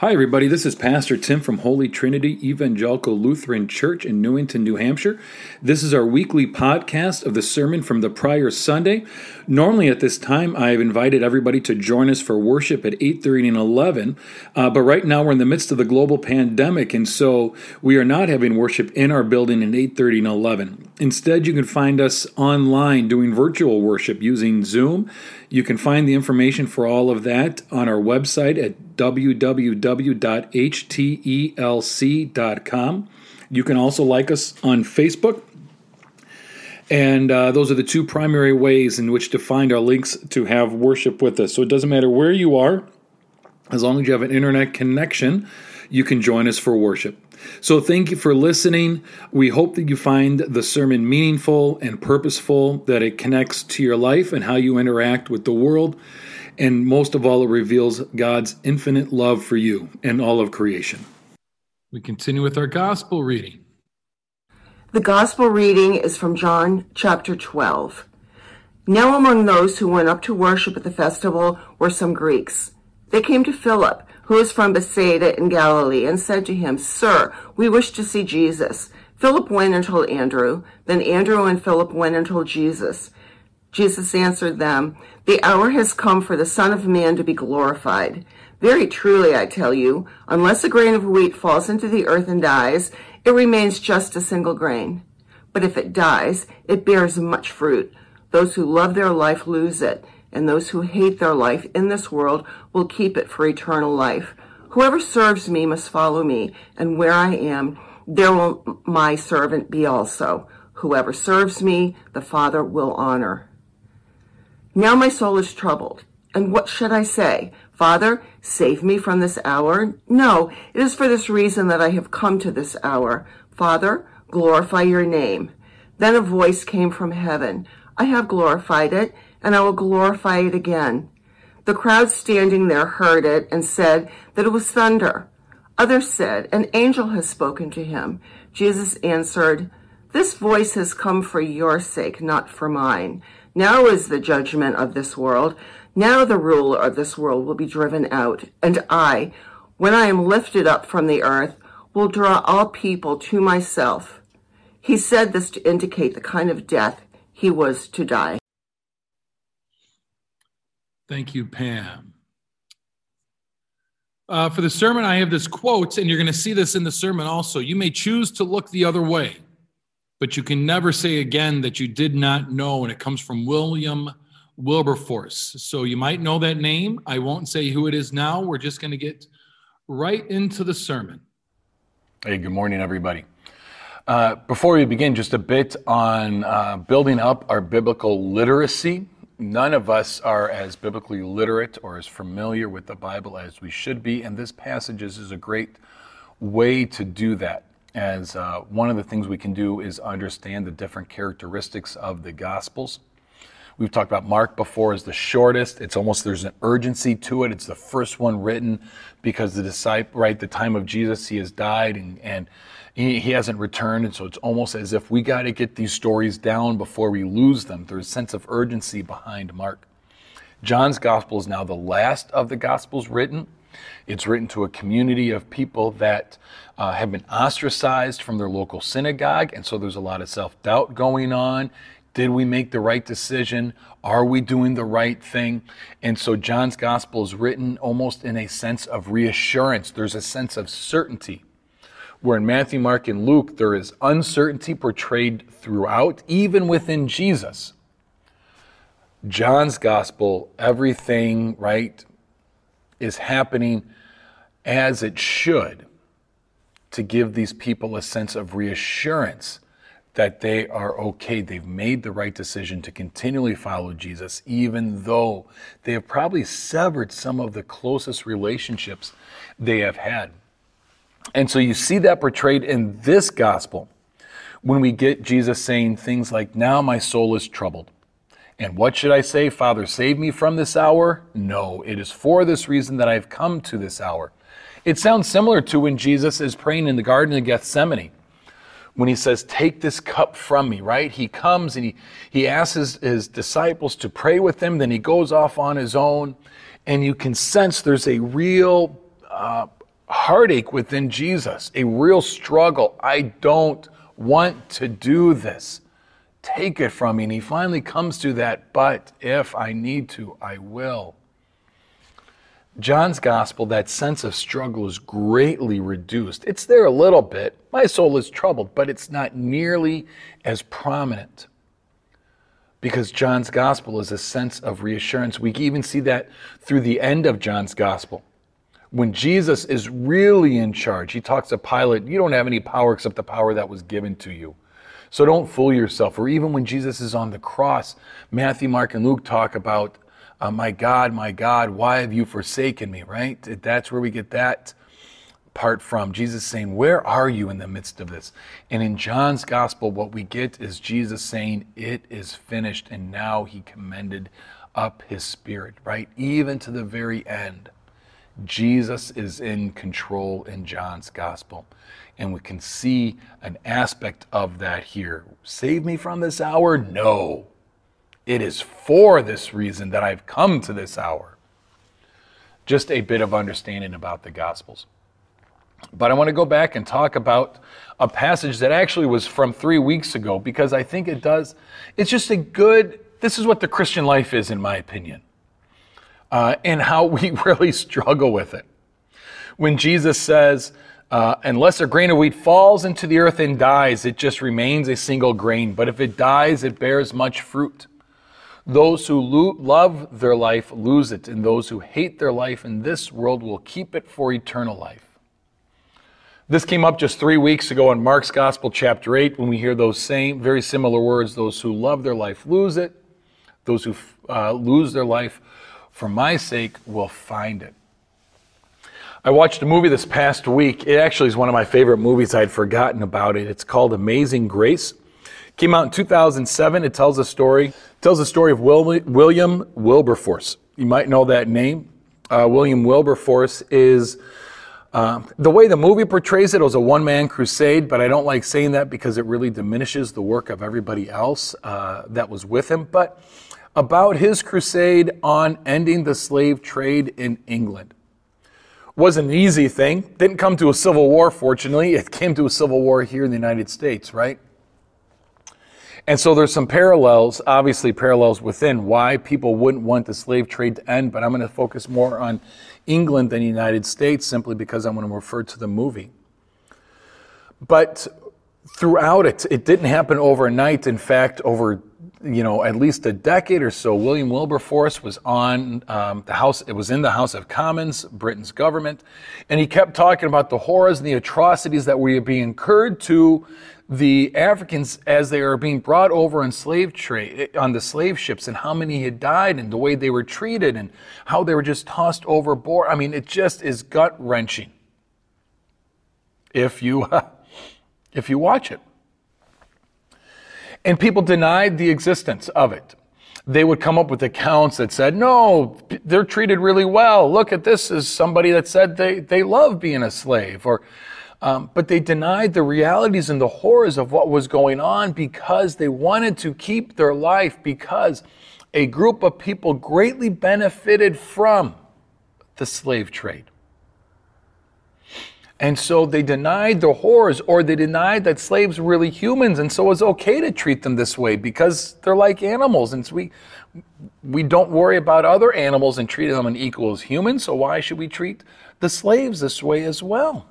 Hi, everybody. This is Pastor Tim from Holy Trinity Evangelical Lutheran Church in Newington, New Hampshire. This is our weekly podcast of the sermon from the prior Sunday. Normally, at this time, I have invited everybody to join us for worship at 8:30 and 11. Uh, but right now, we're in the midst of the global pandemic, and so we are not having worship in our building at 8:30 and 11. Instead, you can find us online doing virtual worship using Zoom. You can find the information for all of that on our website at www.htelc.com. You can also like us on Facebook. And uh, those are the two primary ways in which to find our links to have worship with us. So it doesn't matter where you are, as long as you have an internet connection, you can join us for worship. So thank you for listening. We hope that you find the sermon meaningful and purposeful, that it connects to your life and how you interact with the world. And most of all, it reveals God's infinite love for you and all of creation. We continue with our gospel reading. The gospel reading is from John chapter 12. Now, among those who went up to worship at the festival were some Greeks. They came to Philip, who was from Bethsaida in Galilee, and said to him, Sir, we wish to see Jesus. Philip went and told Andrew. Then Andrew and Philip went and told Jesus. Jesus answered them, The hour has come for the Son of Man to be glorified. Very truly, I tell you, unless a grain of wheat falls into the earth and dies, it remains just a single grain. But if it dies, it bears much fruit. Those who love their life lose it, and those who hate their life in this world will keep it for eternal life. Whoever serves me must follow me, and where I am, there will my servant be also. Whoever serves me, the Father will honor. Now my soul is troubled. And what should I say? Father, save me from this hour? No, it is for this reason that I have come to this hour. Father, glorify your name. Then a voice came from heaven. I have glorified it, and I will glorify it again. The crowd standing there heard it and said that it was thunder. Others said, An angel has spoken to him. Jesus answered, This voice has come for your sake, not for mine. Now is the judgment of this world. Now the ruler of this world will be driven out. And I, when I am lifted up from the earth, will draw all people to myself. He said this to indicate the kind of death he was to die. Thank you, Pam. Uh, for the sermon, I have this quote, and you're going to see this in the sermon also. You may choose to look the other way but you can never say again that you did not know. And it comes from William Wilberforce. So you might know that name. I won't say who it is now. We're just going to get right into the sermon. Hey, good morning, everybody. Uh, before we begin, just a bit on uh, building up our biblical literacy. None of us are as biblically literate or as familiar with the Bible as we should be, and this passage is a great way to do that as uh, one of the things we can do is understand the different characteristics of the Gospels. We've talked about Mark before as the shortest. It's almost there's an urgency to it. It's the first one written because the disciple, right, the time of Jesus, he has died and and he, he hasn't returned, and so it's almost as if we got to get these stories down before we lose them. There's a sense of urgency behind Mark. John's Gospel is now the last of the Gospels written. It's written to a community of people that uh, have been ostracized from their local synagogue, and so there's a lot of self doubt going on. Did we make the right decision? Are we doing the right thing? And so John's gospel is written almost in a sense of reassurance. There's a sense of certainty. Where in Matthew, Mark, and Luke, there is uncertainty portrayed throughout, even within Jesus. John's gospel, everything, right, is happening as it should to give these people a sense of reassurance that they are okay. They've made the right decision to continually follow Jesus, even though they have probably severed some of the closest relationships they have had. And so you see that portrayed in this gospel when we get Jesus saying things like, Now my soul is troubled. And what should I say? Father, save me from this hour? No, it is for this reason that I've come to this hour. It sounds similar to when Jesus is praying in the Garden of Gethsemane when he says, Take this cup from me, right? He comes and he, he asks his, his disciples to pray with him, then he goes off on his own, and you can sense there's a real uh, heartache within Jesus, a real struggle. I don't want to do this. Take it from me. And he finally comes to that, but if I need to, I will. John's gospel, that sense of struggle is greatly reduced. It's there a little bit. My soul is troubled, but it's not nearly as prominent. Because John's gospel is a sense of reassurance. We even see that through the end of John's gospel. When Jesus is really in charge, he talks to Pilate, You don't have any power except the power that was given to you. So don't fool yourself. Or even when Jesus is on the cross, Matthew, Mark, and Luke talk about uh, my God, my God, why have you forsaken me, right? That's where we get that part from. Jesus saying, Where are you in the midst of this? And in John's gospel, what we get is Jesus saying, It is finished. And now he commended up his spirit, right? Even to the very end. Jesus is in control in John's gospel. And we can see an aspect of that here. Save me from this hour? No. It is for this reason that I've come to this hour. Just a bit of understanding about the Gospels. But I want to go back and talk about a passage that actually was from three weeks ago because I think it does, it's just a good, this is what the Christian life is, in my opinion, uh, and how we really struggle with it. When Jesus says, uh, unless a grain of wheat falls into the earth and dies, it just remains a single grain. But if it dies, it bears much fruit. Those who lo- love their life lose it, and those who hate their life in this world will keep it for eternal life. This came up just three weeks ago in Mark's Gospel, chapter 8, when we hear those same, very similar words those who love their life lose it, those who uh, lose their life for my sake will find it. I watched a movie this past week. It actually is one of my favorite movies. I'd forgotten about it. It's called Amazing Grace. Came out in 2007. It tells a story tells the story of William Wilberforce. You might know that name. Uh, William Wilberforce is uh, the way the movie portrays it, it was a one man crusade, but I don't like saying that because it really diminishes the work of everybody else uh, that was with him. But about his crusade on ending the slave trade in England. Wasn't an easy thing. Didn't come to a civil war, fortunately. It came to a civil war here in the United States, right? And so there's some parallels, obviously parallels within why people wouldn't want the slave trade to end, but I'm going to focus more on England than the United States simply because I want to refer to the movie. But throughout it, it didn't happen overnight. In fact, over you know at least a decade or so, William Wilberforce was on um, the House. It was in the House of Commons, Britain's government, and he kept talking about the horrors and the atrocities that were being incurred to the Africans as they are being brought over on slave trade on the slave ships and how many had died and the way they were treated and how they were just tossed overboard. I mean, it just is gut wrenching if you if you watch it. And people denied the existence of it. They would come up with accounts that said, no, they're treated really well. Look at this as somebody that said they, they love being a slave. Or um, but they denied the realities and the horrors of what was going on because they wanted to keep their life because a group of people greatly benefited from the slave trade. And so they denied the horrors, or they denied that slaves were really humans, and so it was okay to treat them this way because they're like animals, and so we we don't worry about other animals and treat them in equal as humans. So why should we treat the slaves this way as well?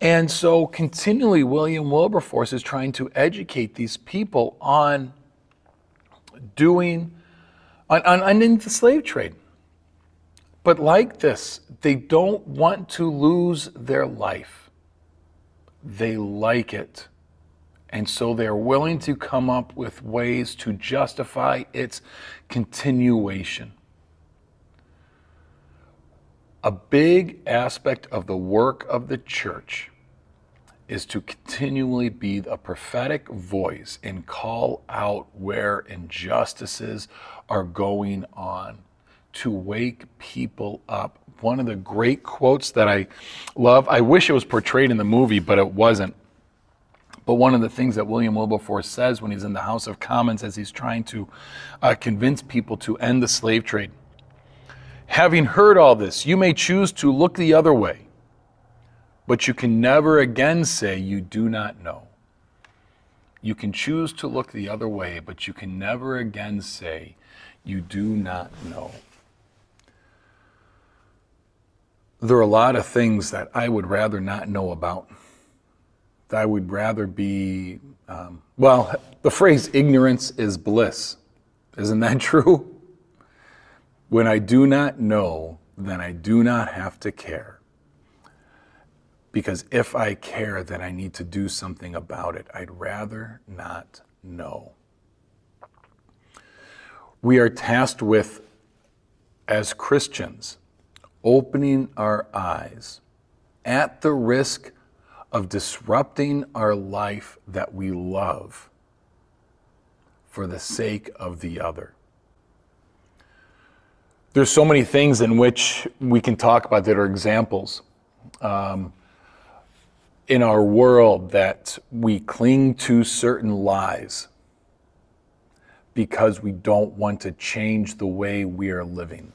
And so continually, William Wilberforce is trying to educate these people on doing, on, on, on the slave trade. But like this, they don't want to lose their life. They like it. And so they're willing to come up with ways to justify its continuation a big aspect of the work of the church is to continually be a prophetic voice and call out where injustices are going on, to wake people up. One of the great quotes that I love, I wish it was portrayed in the movie, but it wasn't. But one of the things that William Wilberforce says when he's in the House of Commons as he's trying to uh, convince people to end the slave trade Having heard all this, you may choose to look the other way, but you can never again say you do not know. You can choose to look the other way, but you can never again say you do not know. There are a lot of things that I would rather not know about. That I would rather be, um, well, the phrase ignorance is bliss. Isn't that true? When I do not know, then I do not have to care. Because if I care, then I need to do something about it. I'd rather not know. We are tasked with, as Christians, opening our eyes at the risk of disrupting our life that we love for the sake of the other. There's so many things in which we can talk about that are examples um, in our world that we cling to certain lies because we don't want to change the way we are living.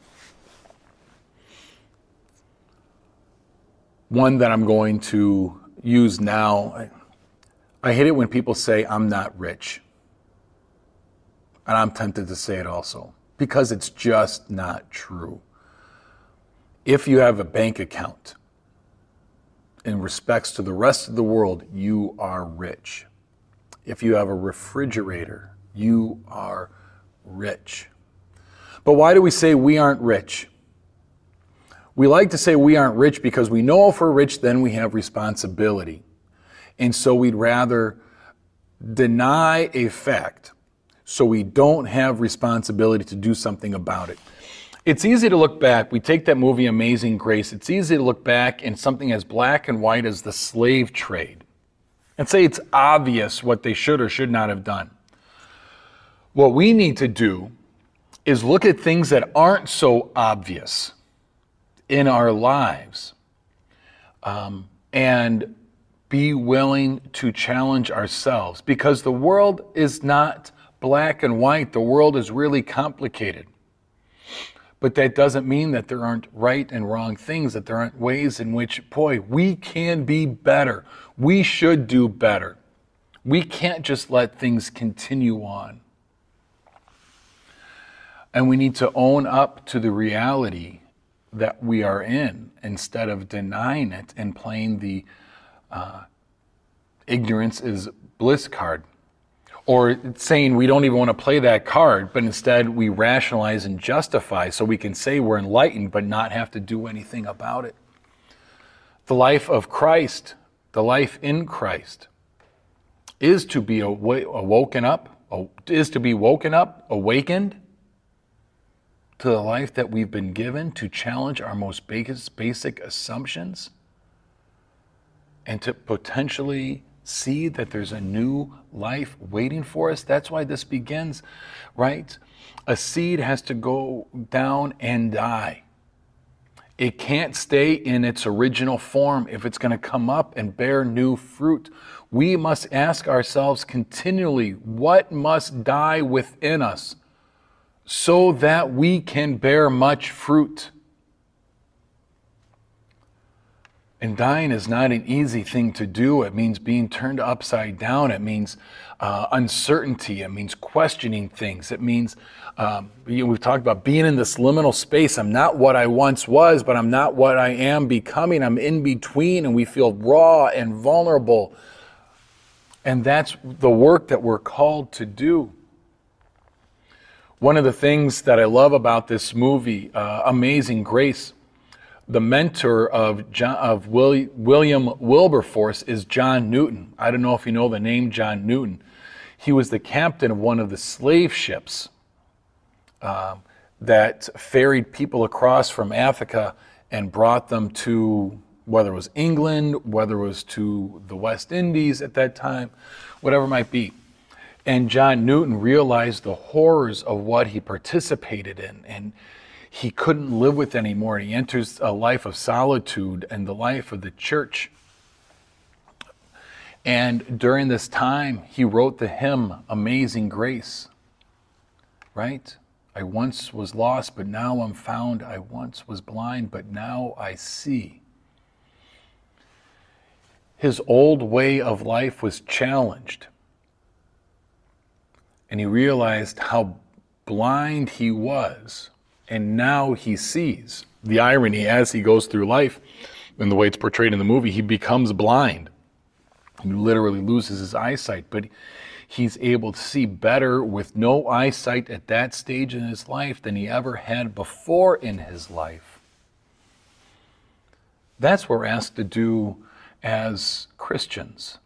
One that I'm going to use now, I, hate it when people say, I'm not rich. And I'm tempted to say it also because it's just not true. If you have a bank account in respects to the rest of the world, you are rich. If you have a refrigerator, you are rich. But why do we say we aren't rich? We like to say we aren't rich because we know if we're rich, then we have responsibility. And so we'd rather deny a fact so we don't have responsibility to do something about it. It's easy to look back. We take that movie Amazing Grace. It's easy to look back in something as black and white as the slave trade and say it's obvious what they should or should not have done. What we need to do is look at things that aren't so obvious in our lives um, and be willing to challenge ourselves because the world is not black and white. The world is really complicated. But that doesn't mean that there aren't right and wrong things, that there aren't ways in which, boy, we can be better. We should do better. We can't just let things continue on. And we need to own up to the reality that we are in instead of denying it and playing the uh, ignorance is bliss card or saying we don't even want to play that card, but instead we rationalize and justify so we can say we're enlightened but not have to do anything about it. The life of Christ, the life in Christ, is to be awoken up, is to be woken up, awakened to the life that we've been given to challenge our most basic assumptions and to potentially see that there's a new life waiting for us. That's why this begins, right? A seed has to go down and die. It can't stay in its original form if it's going to come up and bear new fruit. We must ask ourselves continually what must die within us so that we can bear much fruit. And dying is not an easy thing to do. It means being turned upside down. It means uh, uncertainty. It means questioning things. It means, um, you know, we've talked about being in this liminal space. I'm not what I once was, but I'm not what I am becoming. I'm in between, and we feel raw and vulnerable. And that's the work that we're called to do. One of the things that I love about this movie, uh, Amazing Grace, the mentor of, John, of William Wilberforce is John Newton. I don't know if you know the name John Newton. He was the captain of one of the slave ships um, that ferried people across from Africa and brought them to whether it was England, whether it was to the West Indies at that time, whatever it might be. And John Newton realized the horrors of what he participated in. And he couldn't live with anymore. He enters a life of solitude and the life of the church. And during this time, he wrote the hymn Amazing Grace, right? I once was lost, but now I'm found. I once was blind, but now I see. his old way of life was challenged. And he realized how blind he was, and now he sees. The irony as he goes through life, and the way it's portrayed in the movie, he becomes blind. He literally loses his eyesight, but he's able to see better with no eyesight at that stage in his life than he ever had before in his life. That's what we're asked to do as Christians.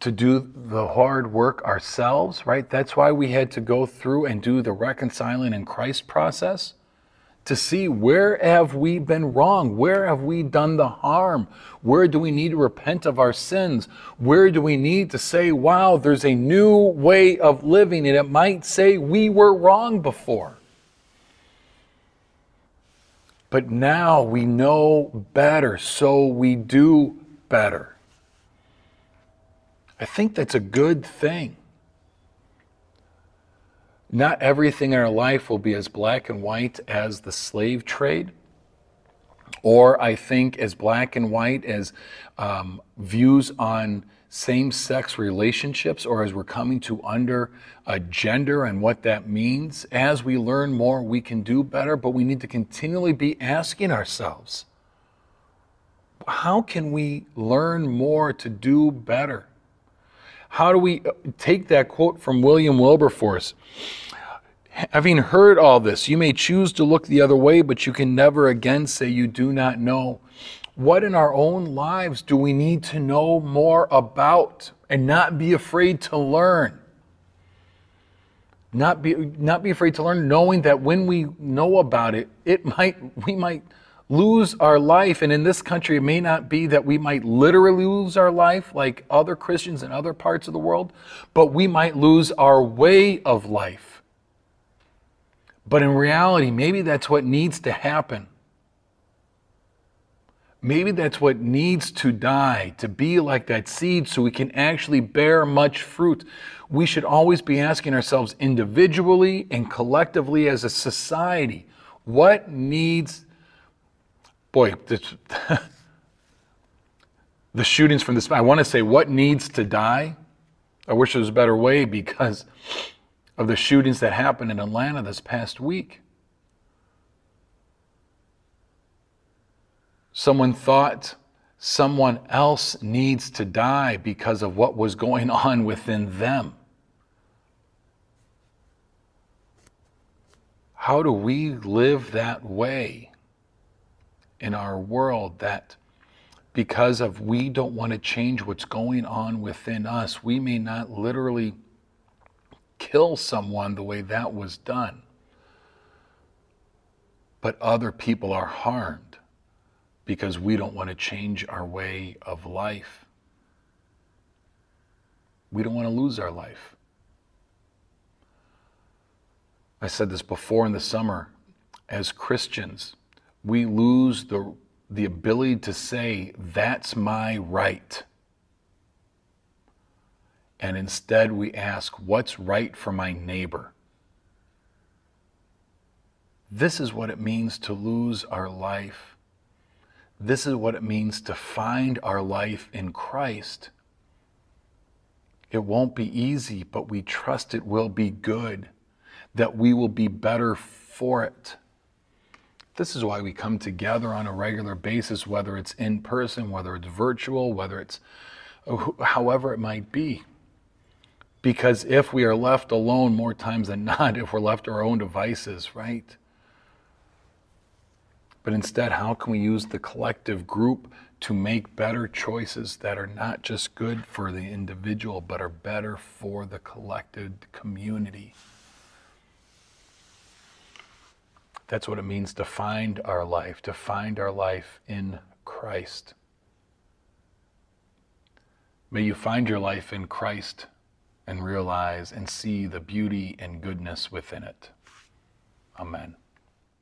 To do the hard work ourselves, right? That's why we had to go through and do the reconciling in Christ process to see where have we been wrong? Where have we done the harm? Where do we need to repent of our sins? Where do we need to say, wow, there's a new way of living? And it might say we were wrong before. But now we know better, so we do better. I think that's a good thing. Not everything in our life will be as black and white as the slave trade, or I think as black and white as um, views on same sex relationships, or as we're coming to under a gender and what that means. As we learn more, we can do better, but we need to continually be asking ourselves how can we learn more to do better? How do we uh, take that quote from William Wilberforce? Having heard all this, you may choose to look the other way, but you can never again say you do not know. What in our own lives do we need to know more about and not be afraid to learn? Not be, not be afraid to learn, knowing that when we know about it, it might, we might lose our life. And in this country, it may not be that we might literally lose our life like other Christians in other parts of the world, but we might lose our way of life. But in reality, maybe that's what needs to happen. Maybe that's what needs to die, to be like that seed so we can actually bear much fruit. We should always be asking ourselves individually and collectively as a society what needs boy, this, the shootings from this, I want to say what needs to die. I wish there was a better way because of the shootings that happened in Atlanta this past week. Someone thought someone else needs to die because of what was going on within them. How do we live that way? In our world that because of we don't want to change what's going on within us, we may not literally kill someone the way that was done. But other people are harmed because we don't want to change our way of life. We don't want to lose our life. I said this before in the summer. As Christians, we lose the, the ability to say, that's my right. And instead, we ask, what's right for my neighbor? This is what it means to lose our life. This is what it means to find our life in Christ. It won't be easy, but we trust it will be good, that we will be better for it. This is why we come together on a regular basis, whether it's in person, whether it's virtual, whether it's however it might be. Because if we are left alone more times than not, if we're left to our own devices, right? But instead, how can we use the collective group to make better choices that are not just good for the individual, but are better for the collective community? That's what it means to find our life, to find our life in Christ. May you find your life in Christ and realize and see the beauty and goodness within it. Amen.